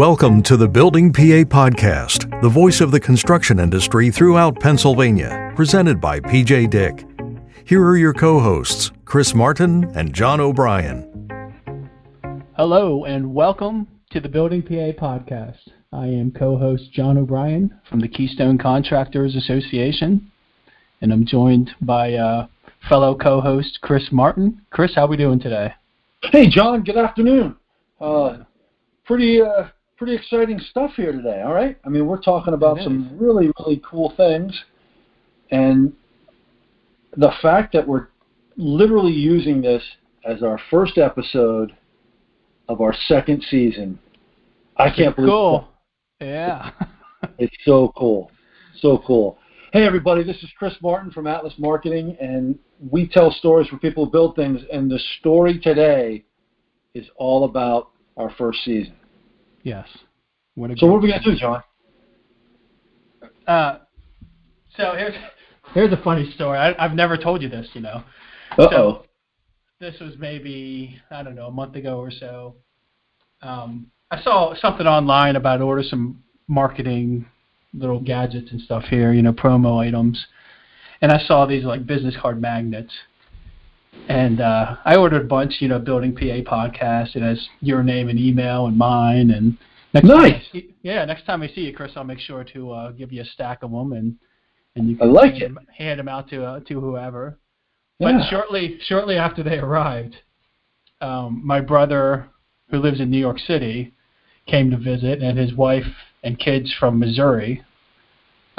Welcome to the Building PA Podcast, the voice of the construction industry throughout Pennsylvania, presented by PJ Dick. Here are your co hosts, Chris Martin and Jon O'Brien. Hello, and welcome to the Building PA Podcast. I am co host Jon O'Brien from the Keystone Contractors Association, and I'm joined by uh, fellow co host Chris Martin. Chris, how are we doing today? Hey, Jon, good afternoon. Uh, pretty uh, pretty exciting stuff here today. All right. I mean, we're talking about some really really cool things, and the fact that we're literally using this as our first episode of our second season. I can't believe cool. Yeah. it's so cool. So cool. Hey everybody, this is Chris Martin from Atlas Marketing and we tell stories for people who build things and the story today is all about our first season. Yes. What so what are we gonna do, Jon? Uh, so here's here's a funny story. I, have never told you this, you know. Uh oh. So this was maybe I don't know a month ago or so. Um, I saw something online about order some marketing little gadgets and stuff here, you know, promo items, and I saw these like business card magnets. And uh, I ordered a bunch, you know, building PA podcast. It has your name and email and mine, and Next nice. See, yeah, next time I see you, Chris, I'll make sure to uh, give you a stack of them, and and you can I like hand, it. Them, hand them out to uh, to whoever. Yeah. But shortly shortly after they arrived, um, my brother, who lives in New York City, came to visit, and his wife and kids from Missouri.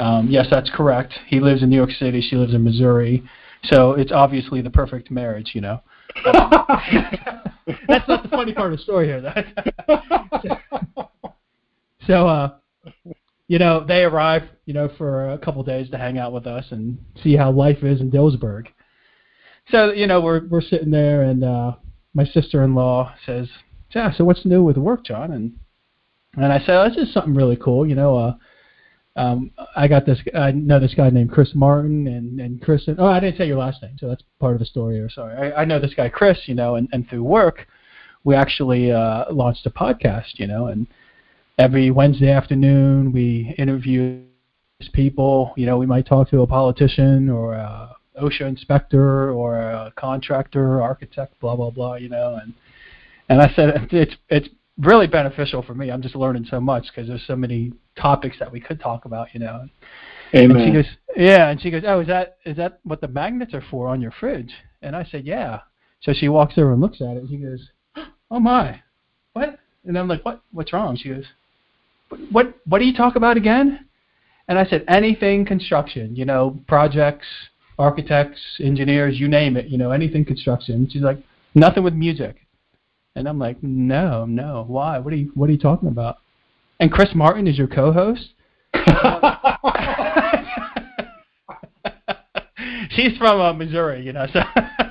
Um, yes, that's correct. He lives in New York City. She lives in Missouri. So it's obviously the perfect marriage, you know. that's not the funny part of the story here. Though. so, uh, you know, they arrive, you know, for a couple days to hang out with us and see how life is in Dillsburg. So, you know, we're we're sitting there, and uh, my sister-in-law says, "Yeah, so what's new with work, Jon?" And and I said, oh, "This is something really cool, you know." Uh, um, I got this. I know this guy named Chris Martin, and and Chris. And, oh, I didn't say your last name, so that's part of the story. Or sorry, I, I know this guy Chris, you know, and and through work, we actually uh, launched a podcast, you know, and every Wednesday afternoon we interview people. You know, we might talk to a politician or a OSHA inspector or a contractor, architect, blah blah blah. You know, and and I said it's it's really beneficial for me. I'm just learning so much because there's so many topics that we could talk about. You know. Amen. And she goes, yeah, and she goes, oh, is that is that what the magnets are for on your fridge? And I said, yeah. So she walks over and looks at it, and she goes, oh my, what? And I'm like, what? What's wrong? She goes, what what do you talk about again? And I said anything construction, you know, projects, architects, engineers, you name it, you know, anything construction. She's like, nothing with music. And I'm like, no, no, why? What are you what are you talking about? And Chris Martin is your co-host. She's from uh, Missouri, you know. So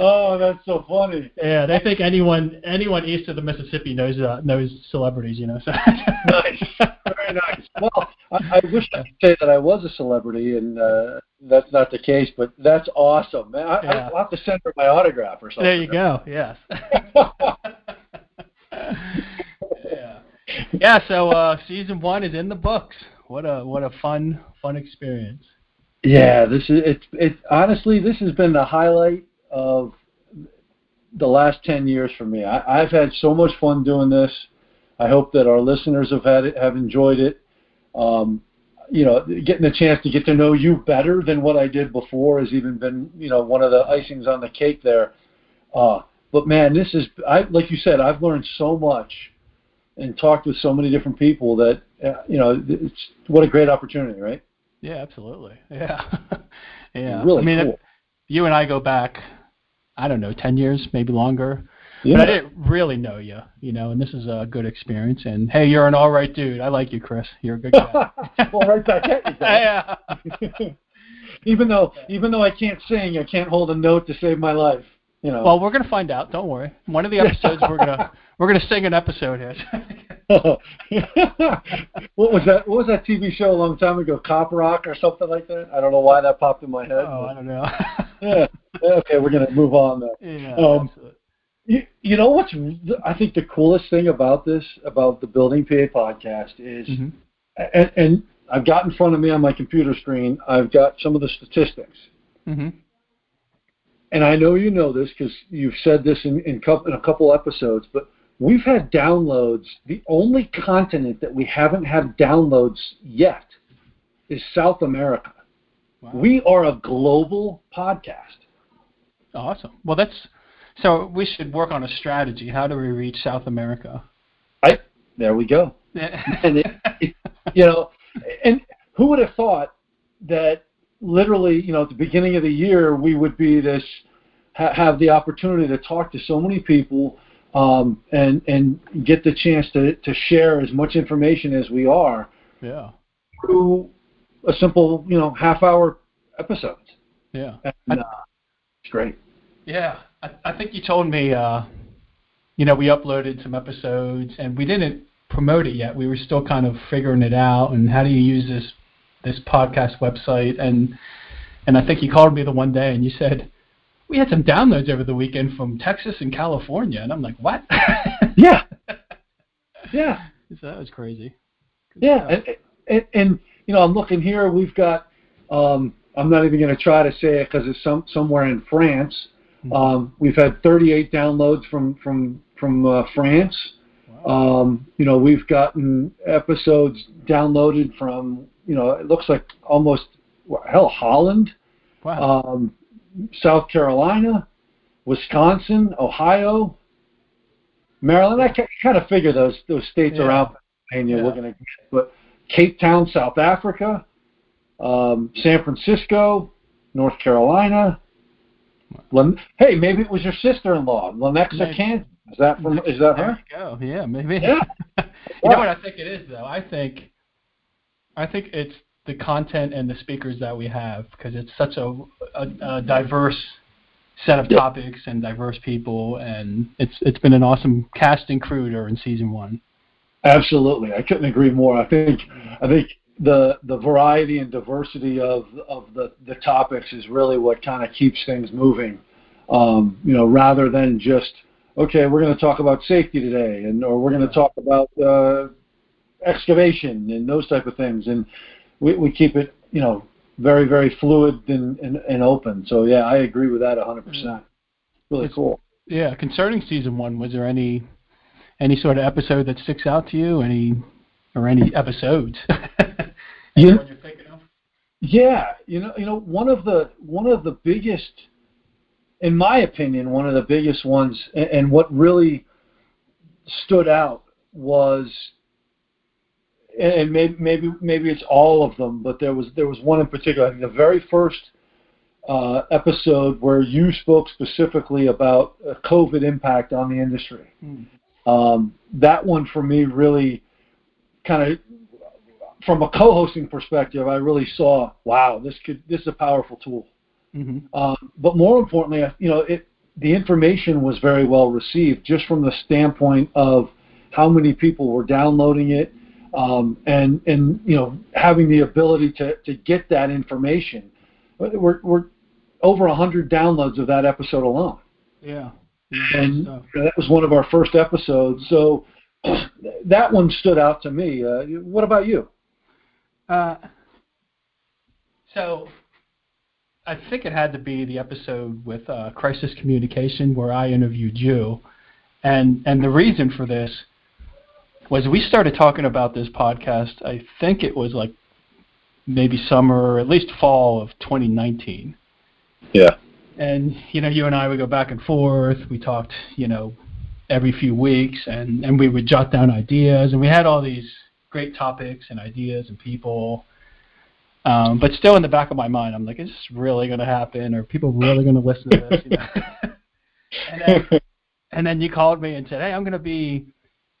Oh, that's so funny. Yeah, they think anyone anyone east of the Mississippi knows uh, knows celebrities, you know. So. nice, very nice. Well, I, I wish I could say that I was a celebrity, and uh, that's not the case. But that's awesome, man. I, yeah. I'll have to send her my autograph or something. There you go. Yes. yeah. Yeah. So uh, season one is in the books. What a what a fun fun experience. Yeah, this is it's it. Honestly, this has been the highlight of the last 10 years for me. I, I've had so much fun doing this. I hope that our listeners have had it, have enjoyed it. Um, you know, getting the chance to get to know you better than what I did before has even been, you know, one of the icings on the cake there. Uh, but man, this is, I like you said, I've learned so much and talked with so many different people that, uh, you know, it's what a great opportunity, right? Yeah, absolutely. Yeah, yeah. Really I mean, cool. you and I go back I don't know, 10 years, maybe longer. Yeah. But I didn't really know you, you know, and this is a good experience. And hey, you're an all right dude. I like you, Chris. You're a good guy. well, right back at you. yeah. even though, even though I can't sing, I can't hold a note to save my life. You know. Well, we're gonna find out. Don't worry. One of the episodes, we're gonna we're gonna sing an episode here. what was that? What was that TV show a long time ago? Cop Rock or something like that? I don't know why that popped in my head. Oh, I don't know. yeah. Okay, we're gonna move on. Though. Yeah. Um, You, you know what's I think the coolest thing about this about the Building PA podcast is, Mhm. and, and I've got in front of me on my computer screen. I've got some of the statistics, Mhm. and I know you know this because you've said this in in, coup in a couple episodes. But we've had downloads. The only continent that we haven't had downloads yet is South America. Wow. We are a global podcast. Awesome. Well, that's so. We should work on a strategy. How do we reach South America? I there we go. And it, it, you know, and who would have thought that literally, you know, at the beginning of the year, we would be this ha- have the opportunity to talk to so many people um, and and get the chance to to share as much information as we are yeah. through a simple, you know, half hour episodes. Yeah. And, uh, it's great. Yeah. I, I think you told me. Uh, you know, we uploaded some episodes, and we didn't promote it yet. We were still kind of figuring it out, and how do you use this this podcast website? And and I think you called me the one day, and you said we had some downloads over the weekend from Texas and California, and I'm like, what? Yeah. Yeah. So that was crazy. Yeah, and, and, and you know, I'm looking here. We've got. Um, I'm not even going to try to say it because it's some somewhere in France. Um, we've had 38 downloads from from from uh, France. Wow. Um, you know, we've gotten episodes downloaded from. You know, it looks like almost hell Holland, wow. um, South Carolina, Wisconsin, Ohio, Maryland. I kind of figure those those states Yeah. around Pennsylvania Yeah. we're going to get, but Cape Town, South Africa, um, San Francisco, North Carolina. Hey, maybe it was your sister-in-law, Lenexa. Kansas. Is that from? Is that there her? you go. Yeah, maybe. Yeah. you know what I think it is though? I think I think it's the content and the speakers that we have because it's such a, a, a diverse set of Yeah. topics and diverse people and it's it's been an awesome cast and crew during season one. Absolutely, I couldn't agree more. I think I think the the variety and diversity of of the the topics is really what kind of keeps things moving. Um, you know, rather than just okay, we're going to talk about safety today, and or we're going to talk about uh, excavation and those type of things, and we we keep it you know very very fluid and and, and open. So yeah, I agree with that 100. percent Really It's- cool. Yeah, concerning season one, was there any any sort of episode that sticks out to you? Any or any episodes? Yeah. You're thinking of? Yeah, you know, you know, one of the one of the biggest, in my opinion, one of the biggest ones, and, and what really stood out was, and maybe maybe maybe it's all of them, but there was there was one in particular. I think the very first uh, episode where you spoke specifically about COVID impact on the industry. Hmm. Um, that one for me really kind of from a co-hosting perspective, I really saw, wow, this could this is a powerful tool. Mhm. Um, but more importantly, you know, it the information was very well received, just from the standpoint of how many people were downloading it, um, and and you know having the ability to to get that information. We're we're over a hundred downloads of that episode alone Yeah. and So- that was one of our first episodes. So that one stood out to me. Uh, what about you? Uh, so I think it had to be the episode with uh, crisis communication where I interviewed you, and and the reason for this was we started talking about this podcast. I think it was like maybe summer, or at least fall of 2019. Yeah. And you know, you and I would go back and forth. We talked, you know, every few weeks, and and we would jot down ideas, and we had all these great topics and ideas and people. Um, but still, in the back of my mind, I'm like, is this really going to happen? Are people really going to listen to this? You know? and then and then you called me and said, hey, I'm going to be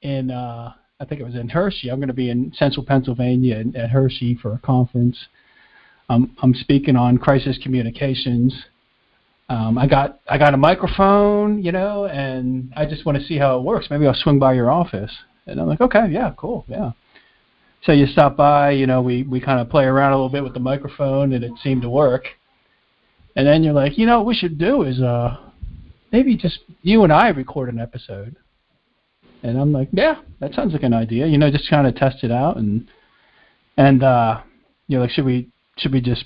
in. Uh, I think it was in Hershey. I'm going to be in Central Pennsylvania at, Hershey for a conference. Um, I'm speaking on crisis communications. Um, I got I got a microphone, you know, and I just want to see how it works. Maybe I'll swing by your office. And I'm like, okay, yeah, cool, yeah. So you stop by, you know, we we kind of play around a little bit with the microphone, and it seemed to work. And then you're like, you know, what we should do is uh, maybe just you and I record an episode. And I'm like, yeah, that sounds like an idea. You know, just kind of test it out and and uh, you know, like should we should we just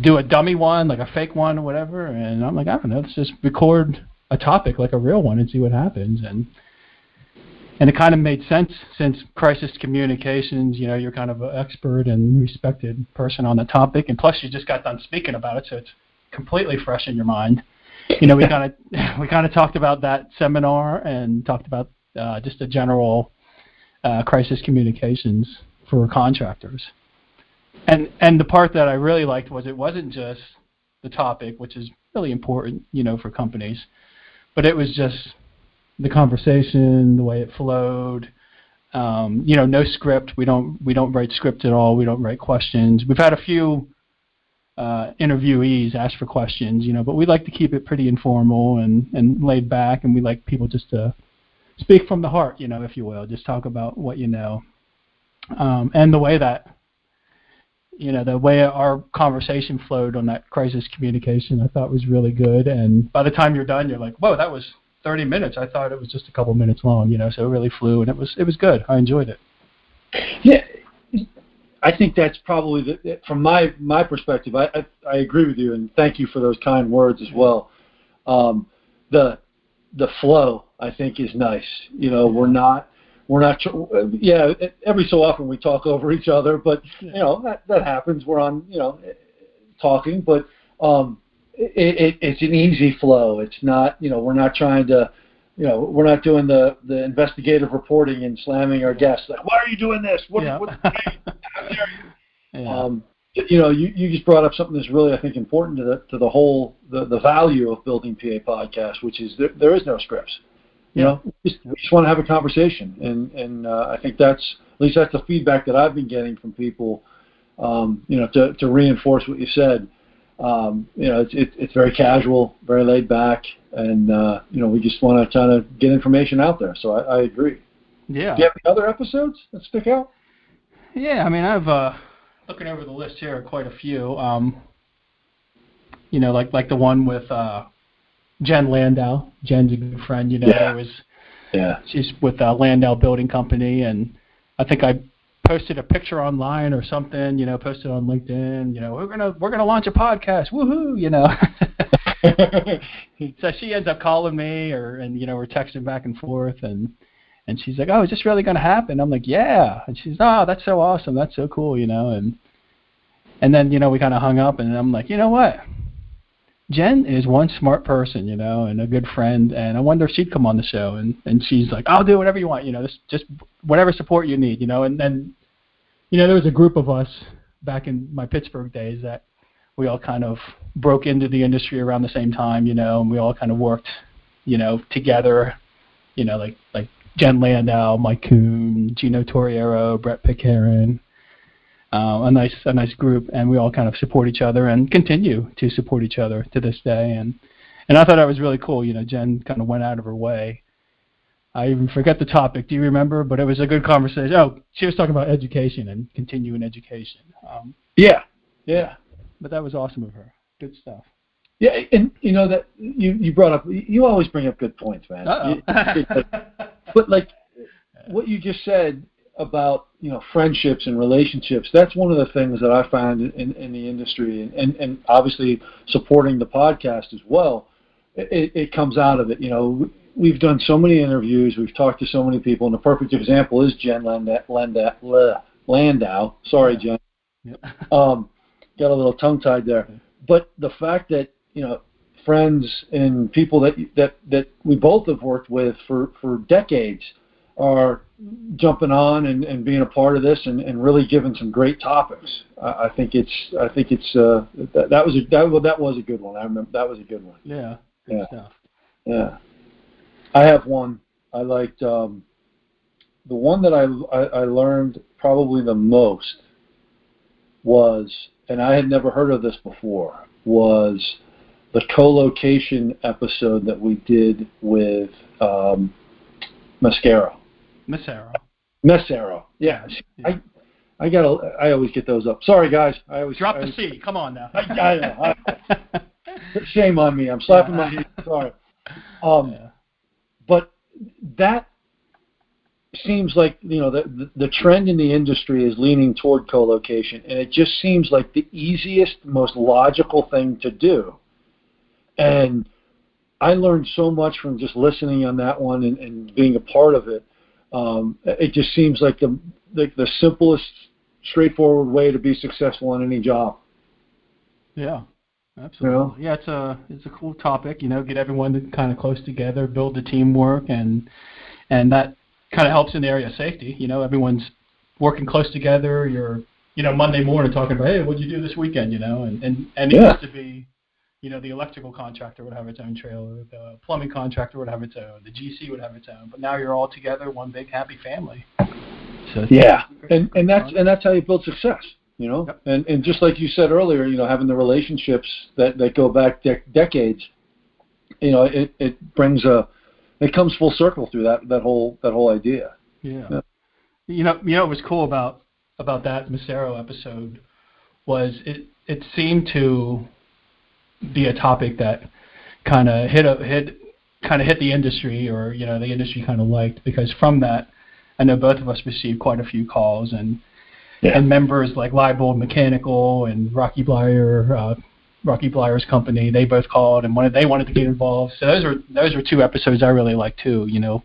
do a dummy one, like a fake one or whatever? And I'm like, I don't know, let's just record a topic like a real one and see what happens. And and it kind of made sense since crisis communications, you know, you're kind of an expert and respected person on the topic, and plus you just got done speaking about it, so it's completely fresh in your mind. You know, we kind of we kind of talked about that seminar and talked about uh, just a general uh, crisis communications for contractors. And and the part that I really liked was it wasn't just the topic, which is really important, you know, for companies, but it was just the conversation, the way it flowed. Um, you know, no script. We don't we don't write script at all. We don't write questions. We've had a few uh, interviewees ask for questions, you know, but we like to keep it pretty informal and and laid back, and we like people just to speak from the heart, you know, if you will, just talk about what you know, um, and the way that you know the way our conversation flowed on that crisis communication, I thought was really good. And by the time you're done, you're like, whoa, that was 30 minutes. I thought it was just a couple minutes long, you know, so it really flew and it was it was good. I enjoyed it. Yeah, I think that's probably the, from my my perspective. I, I, I agree with you, and thank you for those kind words as well. Um, the the flow I think is nice. You know, we're not we're not yeah. Every so often we talk over each other, but you know that that happens. We're on you know talking, but um, it, it, it's an easy flow. It's not you know we're not trying to you know, we're not doing the the investigative reporting and slamming our guests. Like, why are you doing this? What, yeah. what, how dare you? Yeah. Um, you know, you, you just brought up something that's really, I think, important to the to the whole the, the value of building PA podcast, which is there, there is no scripts. You know, we just, we just want to have a conversation, and and uh, I think that's at least that's the feedback that I've been getting from people. Um, you know, to to reinforce what you said. Um, you know, it's it, it's very casual, very laid back and uh, you know we just want to kind of get information out there. So I, I agree. Yeah. Do you have any other episodes that stick out? Yeah, I mean I've uh, looking over the list here, quite a few. Um, you know, like like the one with uh, Jen Landau. Jen's a good friend. You know, yeah. was yeah. She's with uh, Landau Building Company, and I think I posted a picture online or something. You know, posted on LinkedIn. You know, we're gonna we're gonna launch a podcast. Woohoo! You know. so she ends up calling me, or and you know we're texting back and forth, and and she's like, "Oh, is this really going to happen?" I'm like, "Yeah," and she's, "Oh, that's so awesome, that's so cool," you know, and and then you know we kind of hung up, and I'm like, you know what? Jen is one smart person, you know, and a good friend, and I wonder if she'd come on the show. And and she's like, I'll do whatever you want, you know, just just whatever support you need, you know. And then, you know, there was a group of us back in my Pittsburgh days that we all kind of broke into the industry around the same time, you know, and we all kind of worked, you know, together, you know, like like Jen Landau, Mike Coon, Gino Torriero, Brett Pickheron, uh, a nice a nice group, and we all kind of support each other and continue to support each other to this day. And and I thought that was really cool. You know, Jen kind of went out of her way. I even forget the topic. Do you remember? But it was a good conversation. Oh, she was talking about education and continuing education. Um, yeah, yeah. But that was awesome of her. Good stuff. Yeah, and you know that you you brought up. You always bring up good points, man. You, but like what you just said about you know friendships and relationships. That's one of the things that I find in, in the industry, and, and and obviously supporting the podcast as well. It, it comes out of it. You know, we've done so many interviews. We've talked to so many people, and the perfect example is Jen Landau. Sorry, Jen. Yep. Um, got a little tongue tied there. But the fact that you know friends and people that that that we both have worked with for for decades are jumping on and, and being a part of this and, and really giving some great topics. I, I think it's I think it's uh, that, that was a that, well, that was a good one. I remember that was a good one. Yeah. Good yeah. Stuff. Yeah. I have one. I liked um, the one that I, I I learned probably the most was and I had never heard of this before, was the co-location episode that we did with um, Mascaro. Mascaro. Mascaro. Yeah. yeah. I I got I always get those up. Sorry guys. I always drop I the C. Come on now. I, I, I, shame on me. I'm slapping my hand. Sorry. Um, yeah. But that seems like you know the, the, the trend in the industry is leaning toward co-location, and it just seems like the easiest, most logical thing to do. And I learned so much from just listening on that one and, and being a part of it. Um, it just seems like the, the the simplest, straightforward way to be successful in any job. Yeah, absolutely. Know? Yeah, it's a it's a cool topic. You know, get everyone to kind of close together, build the teamwork, and and that kind of helps in the area of safety. You know, everyone's working close together. You're you know Monday morning talking about hey, what'd you do this weekend? You know, and and and it yeah. used to be you know, the electrical contractor would have its own trailer, the plumbing contractor would have its own, the GC would have its own. But now you're all together, one big happy family. So yeah, and and that's and that's how you build success. You know, yep. and and just like you said earlier, you know, having the relationships that that go back de- decades, you know, it it brings a, it comes full circle through that that whole that whole idea. Yeah. yeah. You know, you know, what was cool about about that Macero episode was it it seemed to be a topic that kind of hit a hit kind of hit the industry or you know the industry kind of liked because from that I know both of us received quite a few calls and yeah. and members like Leibold Mechanical and Rocky Bleier uh, Rocky Bleier's company they both called and wanted they wanted to get involved. So those were those were two episodes I really liked too you know.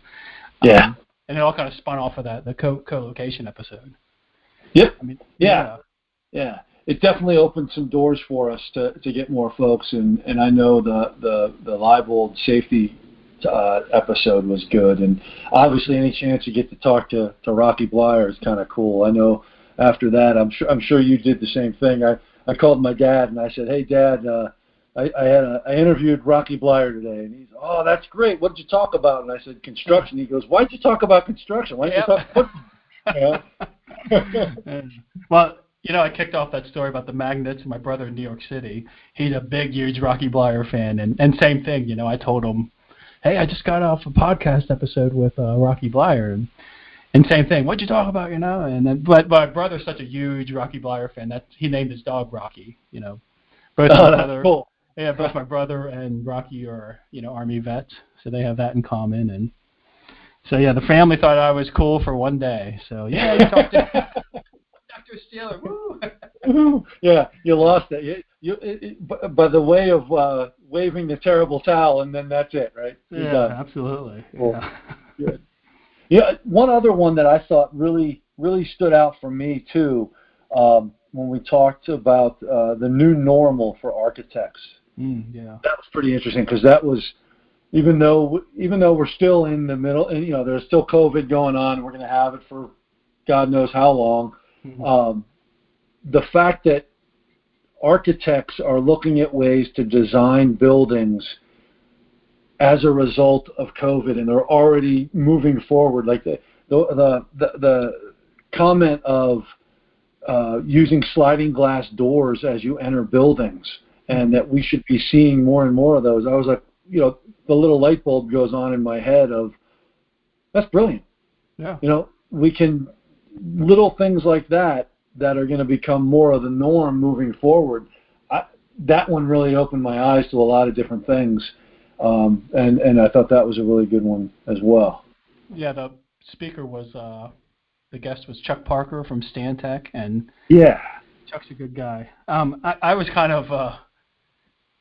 Yeah. Um, and it all kind of spun off of that the co co-location episode. Yep I mean yeah. yeah, yeah it definitely opened some doors for us to, to get more folks, and, and I know the the the Leibold safety uh, episode was good, and obviously any chance you get to talk to, to Rocky Bleier is kind of cool. I know after that, I'm sure I'm sure you did the same thing. I I called my dad and I said, hey dad, uh, I, I had a, I interviewed Rocky Bleier today, and he's oh that's great. What did you talk about? And I said construction. He goes, why did you talk about construction? Why didn't yep. you talk football? well, you know, I kicked off that story about the magnets. And my brother in New York City, he's a big, huge Rocky Bleier fan, and and same thing. You know, I told him, hey, I just got off a podcast episode with uh, Rocky Bleier, and and same thing. What'd you talk about? You know, and then but, but my brother's such a huge Rocky Bleier fan that he named his dog Rocky. You know, both oh, my brother, cool. yeah, both my brother and Rocky are you know Army vets, so they have that in common, and so yeah, the family thought I was cool for one day. So yeah, we talked. To, Dr. Steeler. Woo. yeah, you lost it. You, you it, it, by the way of uh, waving the terrible towel, and then that's it, right? You're yeah, done. absolutely. Cool. Yeah. Good. Yeah, one other one that I thought really really stood out for me too, um, when we talked about uh, the new normal for architects. Mm, yeah, that was pretty interesting because that was even though even though we're still in the middle, and you know there's still COVID going on, we're going to have it for God knows how long. Mm-hmm. Um, the fact that architects are looking at ways to design buildings as a result of COVID, and they're already moving forward. Like the the the, the comment of uh, using sliding glass doors as you enter buildings, and that we should be seeing more and more of those. I was like, you know, the little light bulb goes on in my head of that's brilliant. Yeah. You know, we can little things like that that are going to become more of the norm moving forward. I, that one really opened my eyes to a lot of different things, um, and and I thought that was a really good one as well. Yeah, the speaker was uh, the guest was Chuck Parker from Stantec, and yeah, Chuck's a good guy. Um, I, I was kind of uh,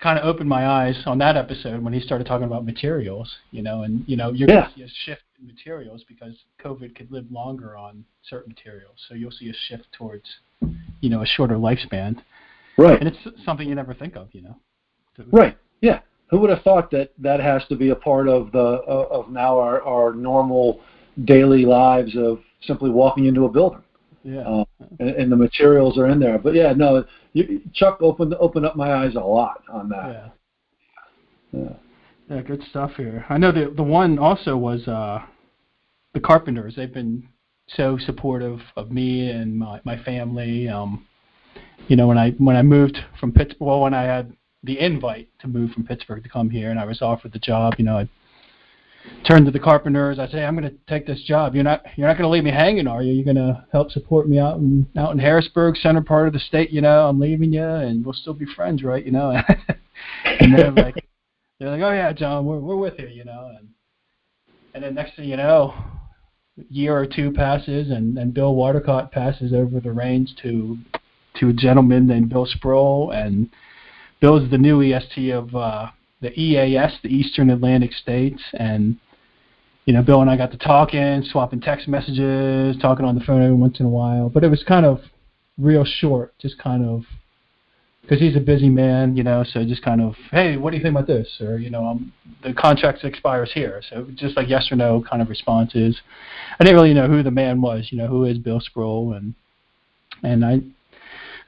kind of opened my eyes on that episode when he started talking about materials, you know, and you know you're yeah. going to see a shift in materials because COVID could live longer on certain materials, so you'll see a shift towards, you know, a shorter lifespan. Right. And it's something you never think of, you know. Right. Yeah. Who would have thought that that has to be a part of the uh, of now our our normal daily lives of simply walking into a building. Yeah. Uh, and, and, the materials are in there. But yeah, no, you, Chuck opened opened up my eyes a lot on that. Yeah. Yeah. Yeah, good stuff here. I know the the one also was uh, the Carpenters. They've been so supportive of me and my my family. Um, you know, when I when I moved from Pittsburgh, well, when I had the invite to move from Pittsburgh to come here, and I was offered the job, you know, I turned to the Carpenters. I say, I'm going to take this job. You're not you're not going to leave me hanging, are you? You're going to help support me out in out in Harrisburg, center part of the state. You know, I'm leaving you, and we'll still be friends, right? You know. and they're like, they're like, oh yeah, Jon, we're we're with you, you know, and and then next thing you know, a year or two passes, and and Bill Watercott passes over the reins to to a gentleman named Bill Sproule, and Bill's the new EST of uh, the EAS, the Eastern Atlantic States, and you know, Bill and I got to talking, swapping text messages, talking on the phone every once in a while, but it was kind of real short, just kind of because he's a busy man, you know. So just kind of, hey, what do you think about this? Or you know, um, the contract expires here. So just like yes or no kind of responses. I didn't really know who the man was. You know, who is Bill Sproule? And and I,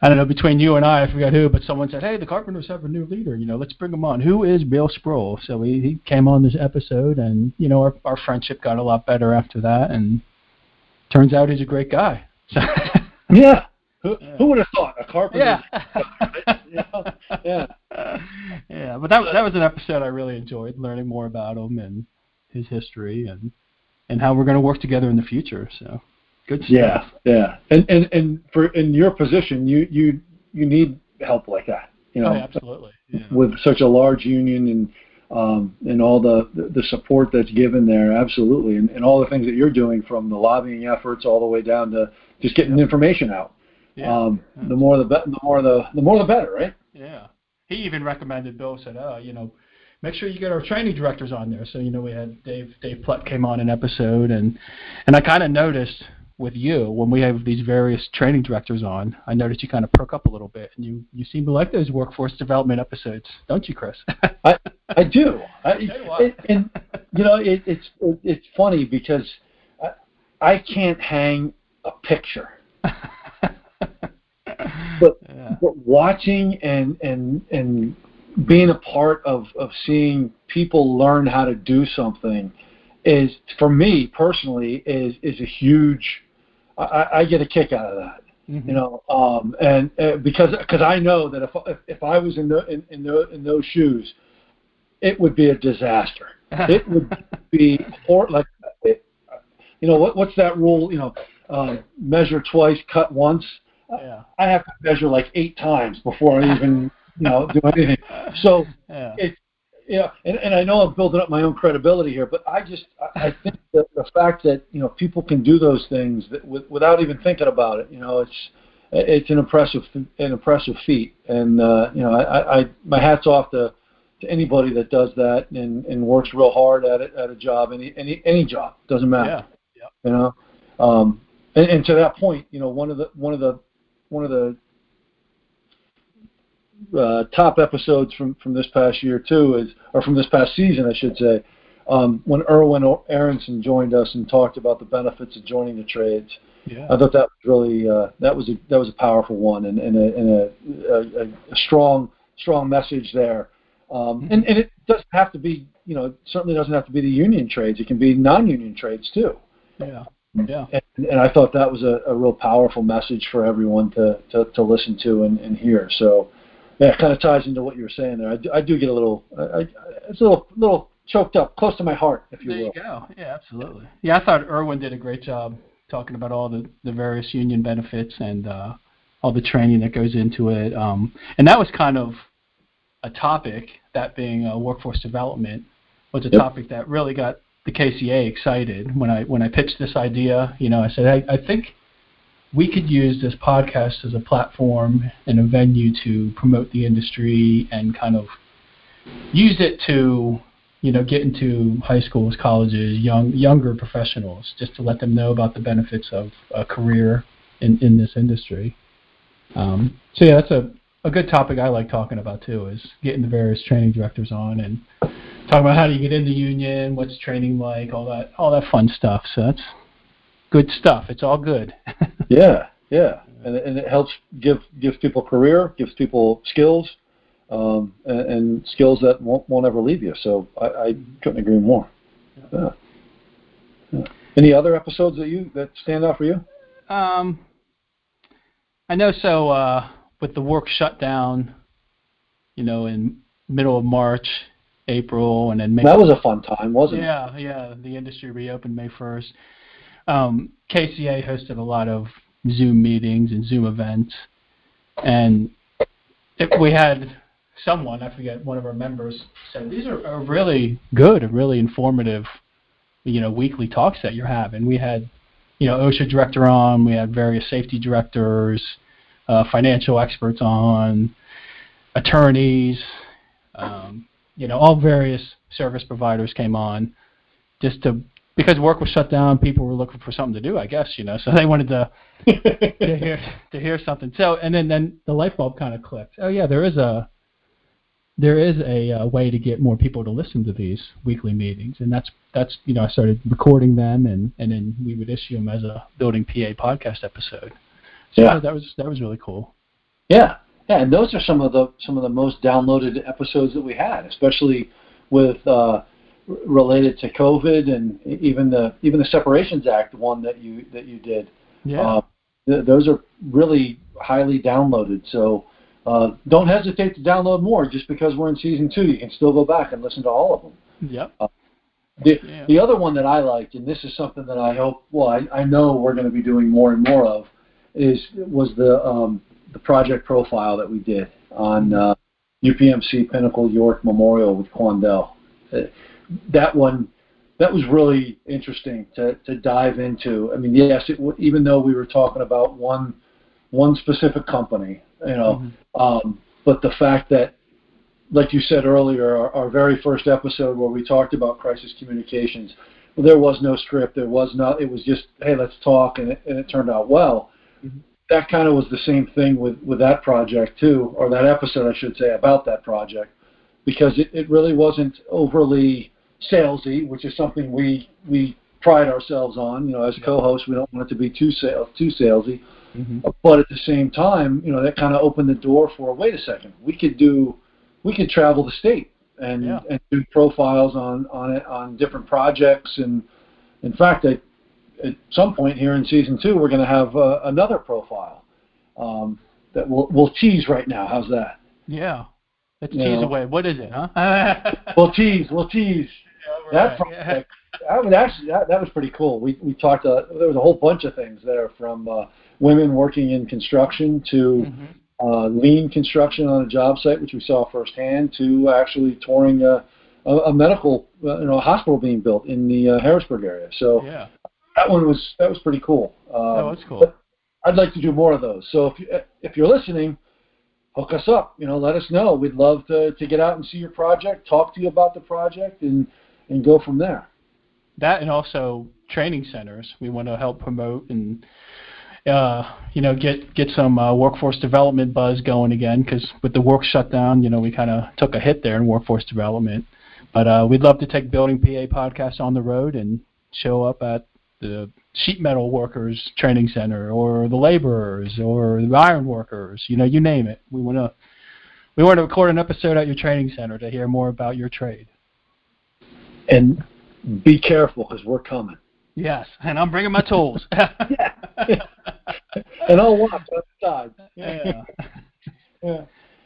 I don't know between you and I, I forgot who, but someone said, hey, the Carpenters have a new leader. You know, let's bring him on. Who is Bill Sproule? So he, he came on this episode, and you know, our our friendship got a lot better after that, and turns out he's a great guy. So yeah. Who, yeah. who would have thought a carpenter? Yeah. yeah. Yeah, but that that was an episode I really enjoyed learning more about him and his history and and how we're going to work together in the future. So good stuff. Yeah, yeah. And and and for in your position, you you you need help like that. You know, oh, absolutely. Yeah. With such a large union and um, and all the, the support that's given there, absolutely, and, and all the things that you're doing from the lobbying efforts all the way down to just getting information out. Yeah. Um, the more the be- the more the the more the better, right? Yeah. He even recommended Bill said, "Oh, you know, make sure you get our training directors on there." So you know, we had Dave Dave Plutt came on an episode, and and I kind of noticed with you when we have these various training directors on, I noticed you kind of perk up a little bit, and you you seem to like those workforce development episodes, don't you, Chris? I I do. I, it, and you know, it, it's it, it's funny because I, I can't hang a picture but yeah. but watching and and and being a part of of seeing people learn how to do something is for me personally is is a huge I, I get a kick out of that mm-hmm. you know um and uh, because because I know that if, if if I was in the in in, the, in those shoes it would be a disaster it would be hor- like it, you know what what's that rule you know uh, measure twice cut once yeah. I have to measure like eight times before I even you know do anything. So yeah. it's yeah, and, and I know I'm building up my own credibility here, but I just I think that the fact that you know people can do those things that, with, without even thinking about it, you know, it's it's an impressive an impressive feat, and uh, you know I, I my hats off to to anybody that does that and, and works real hard at it at a job any any any job doesn't matter. Yeah. yeah. You know, um, and, and to that point, you know one of the one of the one of the uh, top episodes from from this past year too is, or from this past season, I should say, um, when Irwin Aronson joined us and talked about the benefits of joining the trades. Yeah. I thought that was really uh, that was a that was a powerful one and, and, a, and a, a, a strong strong message there. Um, and, and it doesn't have to be you know it certainly doesn't have to be the union trades. It can be non-union trades too. Yeah. Yeah. And, and I thought that was a, a real powerful message for everyone to, to, to listen to and, and hear. So, yeah, it kind of ties into what you were saying there. I do, I do get a little, I, I, it's a little, little choked up, close to my heart, if you there will. There you go. Yeah, absolutely. Yeah, I thought Irwin did a great job talking about all the, the various union benefits and uh, all the training that goes into it. Um, and that was kind of a topic, that being uh, workforce development, was a yep. topic that really got the KCA excited when I when I pitched this idea. You know, I said I, I think we could use this podcast as a platform and a venue to promote the industry and kind of use it to you know get into high schools, colleges, young younger professionals, just to let them know about the benefits of a career in in this industry. Um, so yeah, that's a a good topic I like talking about too is getting the various training directors on and talking about how do you get in the union, what's training like, all that, all that fun stuff. So that's good stuff. It's all good. yeah, yeah, and, and it helps give gives people career, gives people skills, um, and, and, skills that won't, won't ever leave you. So I, I couldn't agree more. Yeah. Yeah. Any other episodes that you that stand out for you? Um, I know. So uh, with the work shutdown, you know, in middle of March, April, and then May. That was a fun time, wasn't yeah, it? Yeah, yeah. The industry reopened May first. Um, KCA hosted a lot of Zoom meetings and Zoom events, and it, we had someone I forget one of our members said these are, are really good and really informative, you know, weekly talks that you're having. We had, you know, OSHA director on, we had various safety directors, uh, financial experts on, attorneys, um, you know, all various service providers came on, just to because work was shut down, people were looking for something to do, I guess, you know, so they wanted to to hear to hear something. So and then then the light bulb kind of clicked. Oh yeah, there is a there is a uh, way to get more people to listen to these weekly meetings, and that's that's you know I started recording them, and and then we would issue them as a Building PA podcast episode. So Yeah. that was that was really cool. Yeah, yeah, and those are some of the some of the most downloaded episodes that we had, especially with uh, related to COVID and even the even the Separations Act one that you that you did. Yeah. Uh, th- those are really highly downloaded. So uh, don't hesitate to download more. Just because we're in season two, you can still go back and listen to all of them. yep. The, Yeah. the other one that I liked, and this is something that I hope, well, I, I know we're going to be doing more and more of, is was the um, the project profile that we did on uh, UPMC Pinnacle York Memorial with Quandel. Uh, that one, that was really interesting to, to dive into. I mean, yes, it, even though we were talking about one one specific company, you know, um, but the fact that like you said earlier, our, our very first episode where we talked about crisis communications, well, there was no script. There was not. It was just, hey, let's talk, and it, and it turned out well. Mhm. That kind of was the same thing with with that project too, or that episode, I should say, about that project, because it, it really wasn't overly salesy, which is something we we pride ourselves on. You know, as co-hosts, we don't want it to be too sales too salesy hmm but at the same time, you know, that kind of opened the door for wait a second, we could do, we could travel the state and Yeah. and do profiles on on it on different projects, and in fact, at at some point here in season two, we're going to have uh, another profile um, that we'll we'll tease right now. How's that? Yeah. Let's You tease know. away. What is it, huh? We'll tease, we'll tease. That project, that was actually that, that was pretty cool. We we talked. Uh, there was a whole bunch of things there, from uh, women working in construction to Mhm. uh, lean construction on a job site, which we saw firsthand, to actually touring a, a, a medical, uh, you know, a hospital being built in the uh, Harrisburg area. So Yeah. that one was that was pretty cool. Um, Oh, that's cool. I'd like to do more of those. So if you, if you're listening, hook us up. You know, let us know. We'd love to to get out and see your project, talk to you about the project, and and go from there. that and also training centers. We want to help promote and uh, you know get get some uh, workforce development buzz going again because with the work shutdown you know we kind of took a hit there in workforce development. But uh, we'd love to take building pa podcast on the road and show up at the sheet metal workers training center or the laborers or the iron workers you know you name it. We want to we want to record an episode at your training center to hear more about your trade And be careful because we're coming. Yes, and I'm bringing my tools. yeah. And I'll watch outside. yeah. Yeah.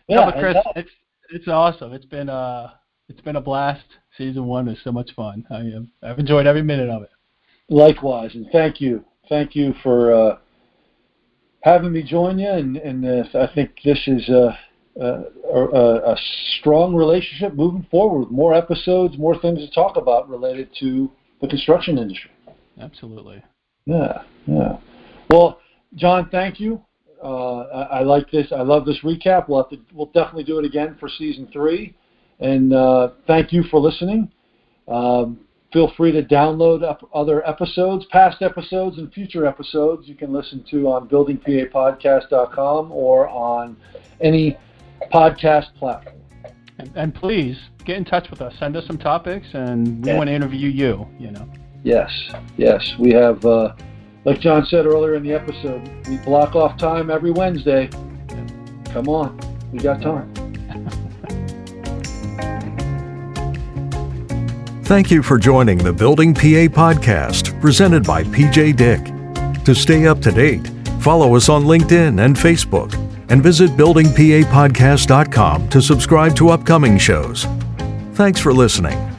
No, but Chris, it's it's awesome. It's been uh it's been a blast. Season one is so much fun. I have I've enjoyed every minute of it. Likewise, and thank you, thank you for uh, having me join you. And, and uh, I think this is a, a, a, a strong relationship moving forward. with More episodes, more things to talk about related to the construction industry. Absolutely. Yeah, yeah. Well, Jon, thank you. Uh, I, I like this. I love this recap. We'll have to. We'll definitely do it again for season three. And uh, thank you for listening. Um, feel free to download up other episodes, past episodes, and future episodes. You can listen to on buildingpapodcast.com or on any podcast platform. And, and please get in touch with us. Send us some topics, and we Yeah. want to interview you. You know. Yes, yes. We have, uh, like Jon said earlier in the episode, we block off time every Wednesday. Come on, we got time. Thank you for joining the Building PA podcast presented by PJ Dick. To stay up to date, follow us on LinkedIn and Facebook and visit buildingpapodcast.com to subscribe to upcoming shows. Thanks for listening